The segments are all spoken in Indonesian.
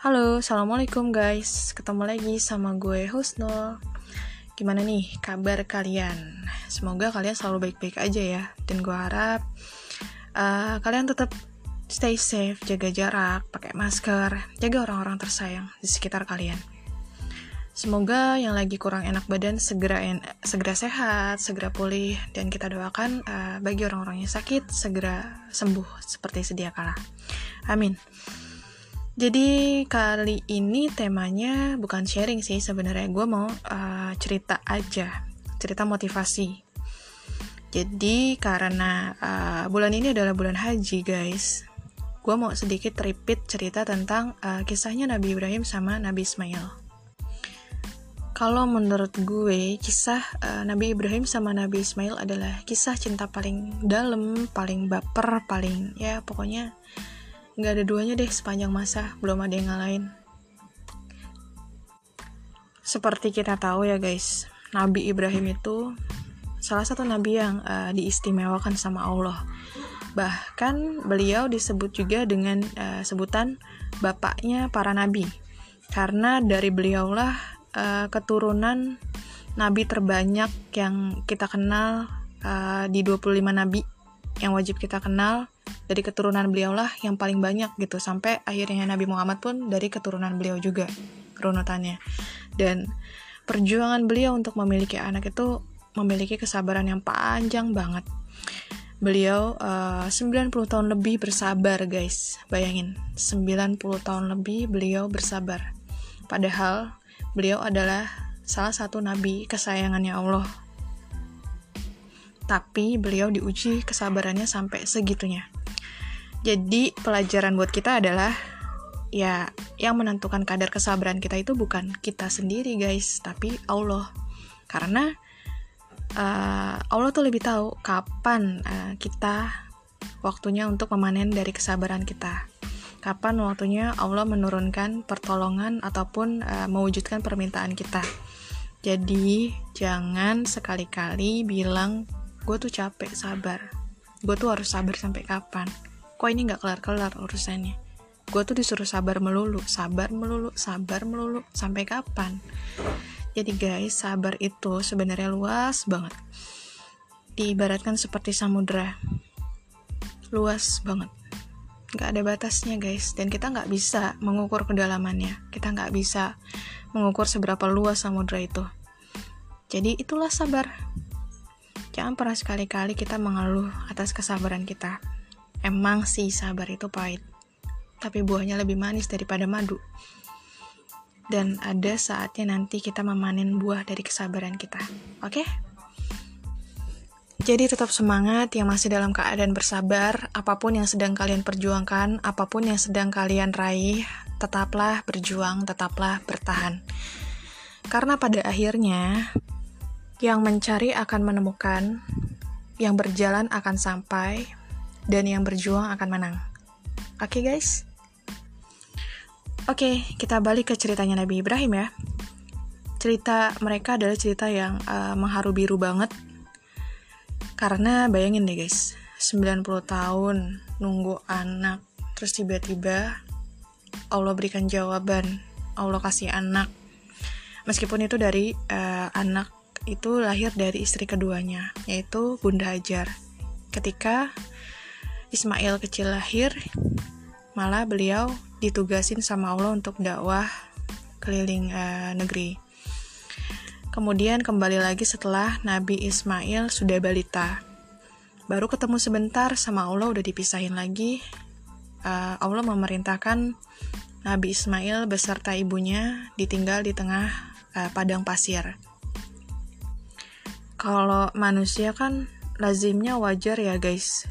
Halo, Assalamualaikum guys Ketemu lagi sama gue Husnul Gimana nih kabar kalian? Semoga kalian selalu baik-baik aja ya Dan gue harap uh, Kalian tetap stay safe, jaga jarak, pakai masker Jaga orang-orang tersayang di sekitar kalian Semoga yang lagi kurang enak badan segera en segera sehat, segera pulih, dan kita doakan uh, bagi orang-orang yang sakit segera sembuh seperti sedia kala. Amin. Jadi kali ini temanya bukan sharing sih sebenarnya gue mau uh, cerita aja, cerita motivasi. Jadi karena uh, bulan ini adalah bulan haji guys, gue mau sedikit repeat cerita tentang uh, kisahnya Nabi Ibrahim sama Nabi Ismail. Kalau menurut gue, kisah uh, Nabi Ibrahim sama Nabi Ismail adalah kisah cinta paling dalam, paling baper, paling ya pokoknya nggak ada duanya deh sepanjang masa, belum ada yang ngalahin. Seperti kita tahu ya guys, Nabi Ibrahim itu salah satu nabi yang uh, diistimewakan sama Allah. Bahkan beliau disebut juga dengan uh, sebutan bapaknya para nabi. Karena dari beliaulah uh, keturunan nabi terbanyak yang kita kenal uh, di 25 nabi yang wajib kita kenal dari keturunan beliau lah yang paling banyak gitu. Sampai akhirnya Nabi Muhammad pun dari keturunan beliau juga runutannya dan perjuangan beliau untuk memiliki anak itu memiliki kesabaran yang panjang banget. Beliau uh, 90 tahun lebih bersabar guys. Bayangin 90 tahun lebih beliau bersabar. Padahal Beliau adalah salah satu nabi kesayangannya Allah. Tapi beliau diuji kesabarannya sampai segitunya. Jadi pelajaran buat kita adalah ya yang menentukan kadar kesabaran kita itu bukan kita sendiri guys, tapi Allah. Karena uh, Allah tuh lebih tahu kapan uh, kita waktunya untuk memanen dari kesabaran kita kapan waktunya Allah menurunkan pertolongan ataupun uh, mewujudkan permintaan kita. Jadi jangan sekali-kali bilang gue tuh capek sabar. Gue tuh harus sabar sampai kapan? Kok ini nggak kelar-kelar urusannya? Gue tuh disuruh sabar melulu, sabar melulu, sabar melulu, sampai kapan? Jadi guys, sabar itu sebenarnya luas banget. Diibaratkan seperti samudra. Luas banget nggak ada batasnya guys dan kita nggak bisa mengukur kedalamannya kita nggak bisa mengukur seberapa luas samudra itu jadi itulah sabar jangan pernah sekali-kali kita mengeluh atas kesabaran kita emang sih sabar itu pahit tapi buahnya lebih manis daripada madu dan ada saatnya nanti kita memanen buah dari kesabaran kita oke okay? Jadi tetap semangat yang masih dalam keadaan bersabar, apa pun yang sedang kalian perjuangkan, apa pun yang sedang kalian raih, tetaplah berjuang, tetaplah bertahan. Karena pada akhirnya, yang mencari akan menemukan, yang berjalan akan sampai, dan yang berjuang akan menang. Oke okay, guys? Oke, okay, kita balik ke ceritanya Nabi Ibrahim ya. Cerita mereka adalah cerita yang uh, mengharu biru banget, karena bayangin deh guys, 90 tahun nunggu anak, terus tiba-tiba Allah berikan jawaban, Allah kasih anak. Meskipun itu dari uh, anak itu lahir dari istri keduanya, yaitu Bunda Hajar. Ketika Ismail kecil lahir, malah beliau ditugasin sama Allah untuk dakwah keliling uh, negeri. Kemudian kembali lagi setelah Nabi Ismail sudah balita. Baru ketemu sebentar sama Allah udah dipisahin lagi. Uh, Allah memerintahkan Nabi Ismail beserta ibunya ditinggal di tengah uh, padang pasir. Kalau manusia kan lazimnya wajar ya guys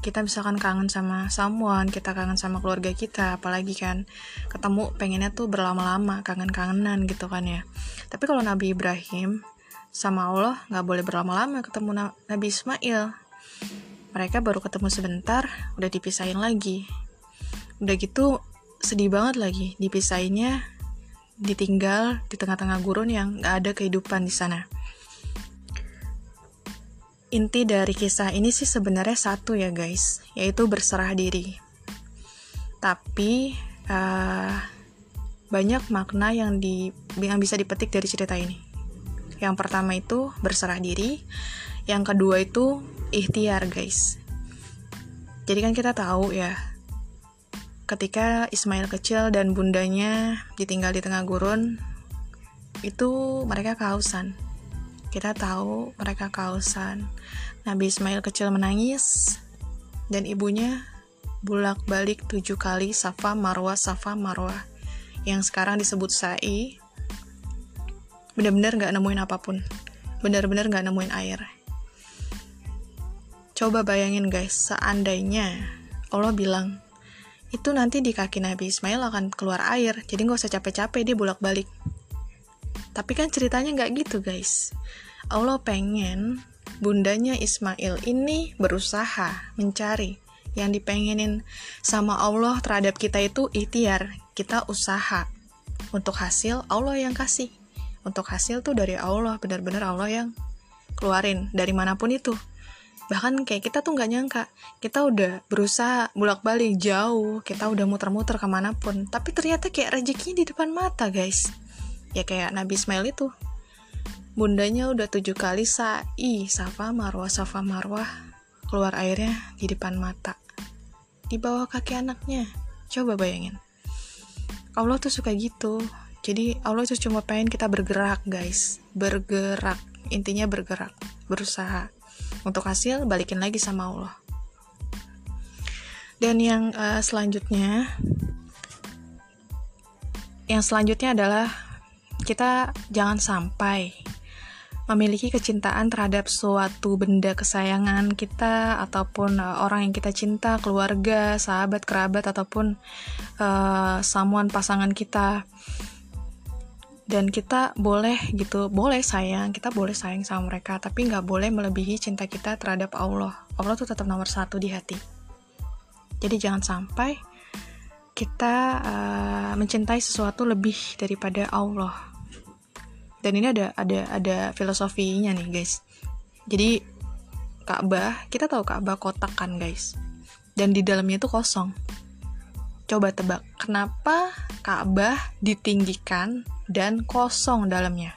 kita misalkan kangen sama someone, kita kangen sama keluarga kita, apalagi kan ketemu pengennya tuh berlama-lama, kangen-kangenan gitu kan ya. Tapi kalau Nabi Ibrahim sama Allah nggak boleh berlama-lama ketemu Nabi Ismail. Mereka baru ketemu sebentar, udah dipisahin lagi. Udah gitu sedih banget lagi dipisahinnya ditinggal di tengah-tengah gurun yang nggak ada kehidupan di sana inti dari kisah ini sih sebenarnya satu ya guys, yaitu berserah diri. Tapi uh, banyak makna yang di yang bisa dipetik dari cerita ini. Yang pertama itu berserah diri, yang kedua itu ikhtiar, guys. Jadi kan kita tahu ya, ketika Ismail kecil dan bundanya ditinggal di tengah gurun, itu mereka kehausan. Kita tahu mereka kehausan. Nabi Ismail kecil menangis, dan ibunya bulak-balik tujuh kali Safa Marwah Safa Marwah. Yang sekarang disebut sa'i bener-bener gak nemuin apa pun. Bener-bener gak nemuin air. Coba bayangin guys seandainya Allah bilang itu nanti di kaki Nabi Ismail akan keluar air jadi gak usah capek-capek dia bolak-balik tapi kan ceritanya gak gitu guys Allah pengen bundanya Ismail ini berusaha mencari yang dipengenin sama Allah terhadap kita itu ikhtiar, kita usaha. Untuk hasil Allah yang kasih. Untuk hasil tuh dari Allah, benar-benar Allah yang keluarin dari mana pun itu. Bahkan kayak kita tuh nggak nyangka, kita udah berusaha bolak-balik jauh, kita udah muter-muter ke mana pun, tapi ternyata kayak rezekinya di depan mata guys. Ya kayak Nabi Ismail itu, bundanya udah tujuh kali sa'i, safa marwah, safa marwah, keluar airnya di depan mata. Di bawah kaki anaknya. Coba bayangin. Allah tuh suka gitu. Jadi Allah tuh cuma pengen kita bergerak guys. Bergerak. Intinya bergerak. Berusaha. Untuk hasil balikin lagi sama Allah. Dan yang uh, selanjutnya yang selanjutnya adalah kita jangan sampai memiliki kecintaan terhadap suatu benda kesayangan kita ataupun uh, orang yang kita cinta, keluarga, sahabat, kerabat ataupun uh, samuan pasangan kita. Dan kita boleh gitu, boleh sayang, kita boleh sayang sama mereka, tapi nggak boleh melebihi cinta kita terhadap Allah. Allah tuh tetap nomor satu di hati. Jadi jangan sampai kita uh, mencintai sesuatu lebih daripada Allah dan ini ada ada ada filosofinya nih guys. Jadi Ka'bah kita tahu Ka'bah kotak kan guys? Dan di dalamnya itu kosong. Coba tebak kenapa Ka'bah ditinggikan dan kosong dalamnya?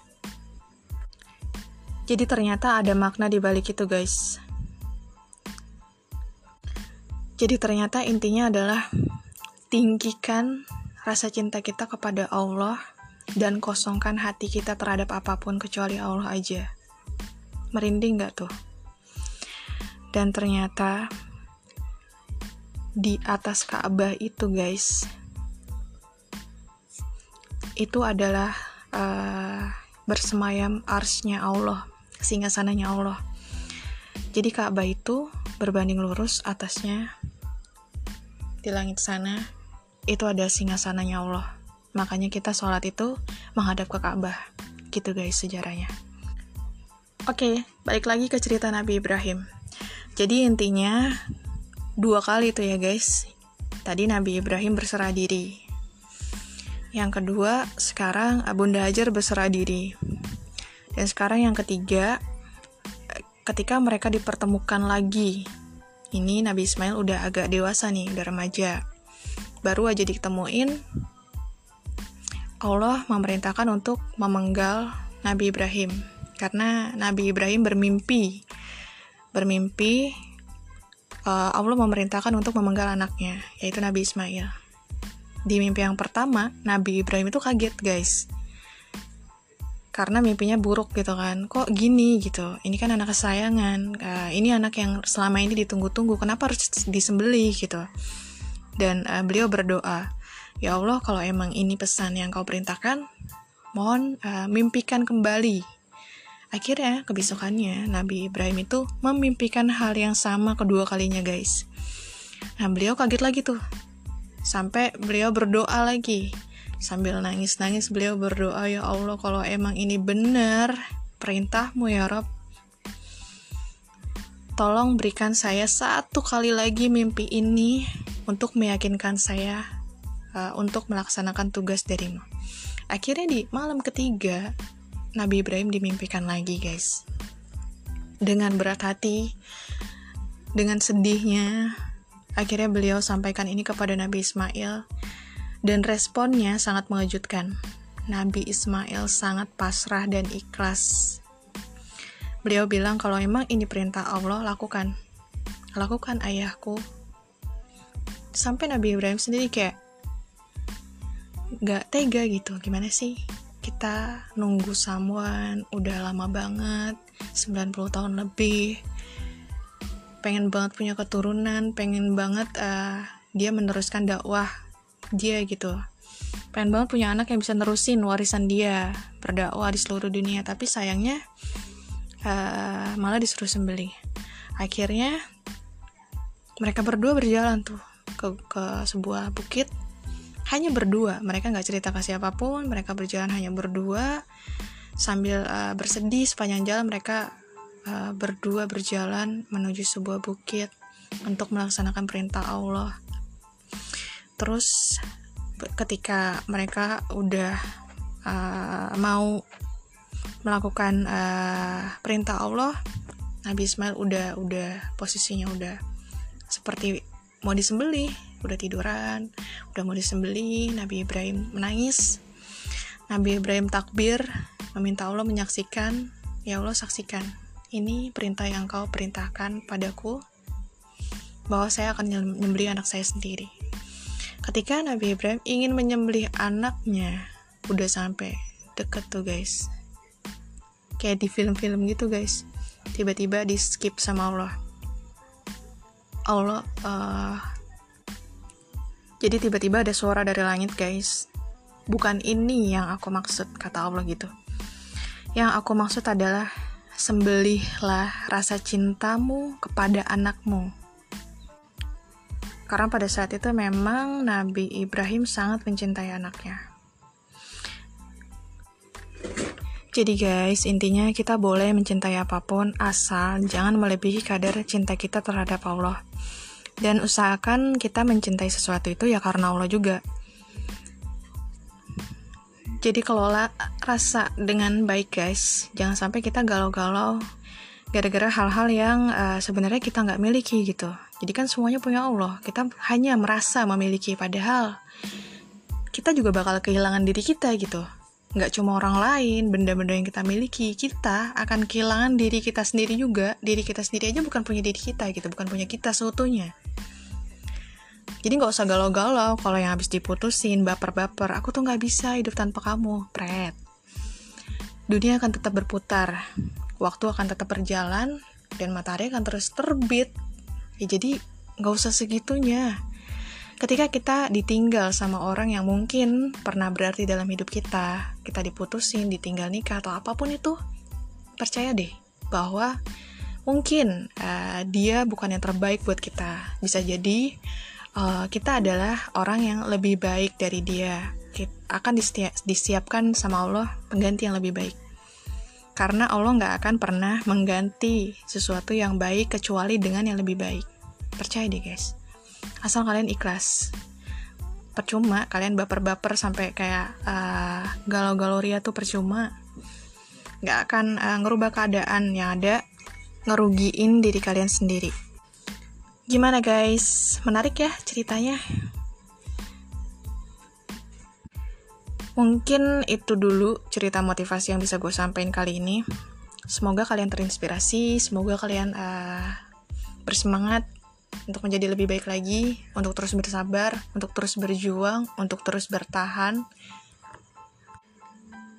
Jadi ternyata ada makna di balik itu guys. Jadi ternyata intinya adalah tinggikan rasa cinta kita kepada Allah dan kosongkan hati kita terhadap apa pun kecuali Allah aja. Merinding gak tuh? Dan ternyata di atas Ka'bah itu guys, itu adalah uh, bersemayam arsnya Allah, singgasananya Allah. Jadi Ka'bah itu berbanding lurus atasnya di langit sana itu ada singgasananya Allah Makanya kita sholat itu menghadap ke Ka'bah. Gitu guys sejarahnya. Oke, balik lagi ke cerita Nabi Ibrahim. Jadi intinya dua kali itu ya guys. Tadi Nabi Ibrahim berserah diri. Yang kedua, sekarang Bunda Hajar berserah diri. Dan sekarang yang ketiga, ketika mereka dipertemukan lagi. Ini Nabi Ismail udah agak dewasa nih, udah remaja. Baru aja ditemuin, Allah memerintahkan untuk memenggal Nabi Ibrahim. Karena Nabi Ibrahim bermimpi bermimpi uh, Allah memerintahkan untuk memenggal anaknya yaitu Nabi Ismail. Di mimpi yang pertama Nabi Ibrahim itu kaget guys. Karena mimpinya buruk gitu kan. Kok gini gitu? Ini kan anak kesayangan. Uh, ini anak yang selama ini ditunggu-tunggu. Kenapa harus disembelih gitu? Dan uh, beliau berdoa Ya Allah, kalau emang ini pesan yang kau perintahkan, mohon uh, mimpikan kembali. Akhirnya, kebesokannya, Nabi Ibrahim itu memimpikan hal yang sama kedua kalinya, guys. Nah, beliau kaget lagi tuh. Sampai beliau berdoa lagi. Sambil nangis-nangis, beliau berdoa, Ya Allah, kalau emang ini benar, perintahmu ya Rob, tolong berikan saya satu kali lagi mimpi ini untuk meyakinkan saya uh, untuk melaksanakan tugas darimu. Akhirnya di malam ketiga, Nabi Ibrahim dimimpikan lagi, guys. Dengan berat hati, dengan sedihnya, akhirnya beliau sampaikan ini kepada Nabi Ismail. Dan responnya sangat mengejutkan. Nabi Ismail sangat pasrah dan ikhlas. Beliau bilang kalau emang ini perintah Allah, lakukan. Lakukan ayahku. Sampai Nabi Ibrahim sendiri kayak gak tega gitu. Gimana sih? Kita nunggu someone udah lama banget, 90 tahun lebih. Pengen banget punya keturunan, pengen banget uh, dia meneruskan dakwah dia gitu pengen banget punya anak yang bisa nerusin warisan dia berdakwah di seluruh dunia tapi sayangnya uh, malah disuruh sembeli akhirnya mereka berdua berjalan tuh ke, ke sebuah bukit hanya berdua. Mereka nggak cerita ke siapa pun mereka berjalan hanya berdua. Sambil uh, bersedih sepanjang jalan mereka uh, berdua berjalan menuju sebuah bukit untuk melaksanakan perintah Allah. Terus ketika mereka udah uh, mau melakukan uh, perintah Allah Nabi Ismail udah udah posisinya udah seperti mau disembeli udah tiduran udah mau disembeli Nabi Ibrahim menangis Nabi Ibrahim takbir meminta Allah menyaksikan ya Allah saksikan ini perintah yang kau perintahkan padaku bahwa saya akan menyembeli anak saya sendiri Ketika Nabi Ibrahim ingin menyembelih anaknya, udah sampai deket tuh guys. Kayak di film-film gitu guys. Tiba-tiba di skip sama Allah. Allah uh, jadi tiba-tiba ada suara dari langit guys. Bukan ini yang aku maksud kata Allah gitu. Yang aku maksud adalah sembelihlah rasa cintamu kepada anakmu karena pada saat itu memang Nabi Ibrahim sangat mencintai anaknya. Jadi guys, intinya kita boleh mencintai apa pun asal jangan melebihi kadar cinta kita terhadap Allah. Dan usahakan kita mencintai sesuatu itu ya karena Allah juga. Jadi kelola rasa dengan baik guys. Jangan sampai kita galau-galau gara-gara hal-hal yang uh, sebenarnya kita nggak miliki gitu. Jadi kan semuanya punya Allah. Kita hanya merasa memiliki padahal kita juga bakal kehilangan diri kita gitu. Nggak cuma orang lain, benda-benda yang kita miliki, kita akan kehilangan diri kita sendiri juga. Diri kita sendiri aja bukan punya diri kita gitu, bukan punya kita seutuhnya. Jadi nggak usah galau-galau kalau yang habis diputusin, baper-baper. Aku tuh nggak bisa hidup tanpa kamu, pret. Dunia akan tetap berputar waktu akan tetap berjalan dan matahari akan terus terbit ya jadi nggak usah segitunya ketika kita ditinggal sama orang yang mungkin pernah berarti dalam hidup kita kita diputusin ditinggal nikah atau apa pun itu percaya deh bahwa mungkin uh, dia bukan yang terbaik buat kita bisa jadi uh, kita adalah orang yang lebih baik dari dia kita akan disiapkan sama Allah pengganti yang lebih baik karena Allah nggak akan pernah mengganti sesuatu yang baik kecuali dengan yang lebih baik. Percaya deh guys. Asal kalian ikhlas. Percuma kalian baper-baper sampai kayak uh, galau-galau ria tuh percuma. Nggak akan uh, ngerubah keadaan yang ada, ngerugiin diri kalian sendiri. Gimana guys? Menarik ya ceritanya? Mungkin itu dulu cerita motivasi yang bisa gue sampaikan kali ini. Semoga kalian terinspirasi, semoga kalian uh, bersemangat untuk menjadi lebih baik lagi, untuk terus bersabar, untuk terus berjuang, untuk terus bertahan.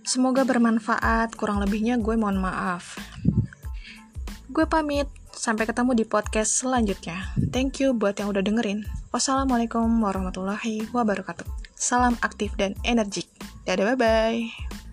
Semoga bermanfaat, kurang lebihnya gue mohon maaf. Gue pamit, sampai ketemu di podcast selanjutnya. Thank you buat yang udah dengerin. Wassalamualaikum warahmatullahi wabarakatuh. Salam aktif dan energik. Dadah bye-bye.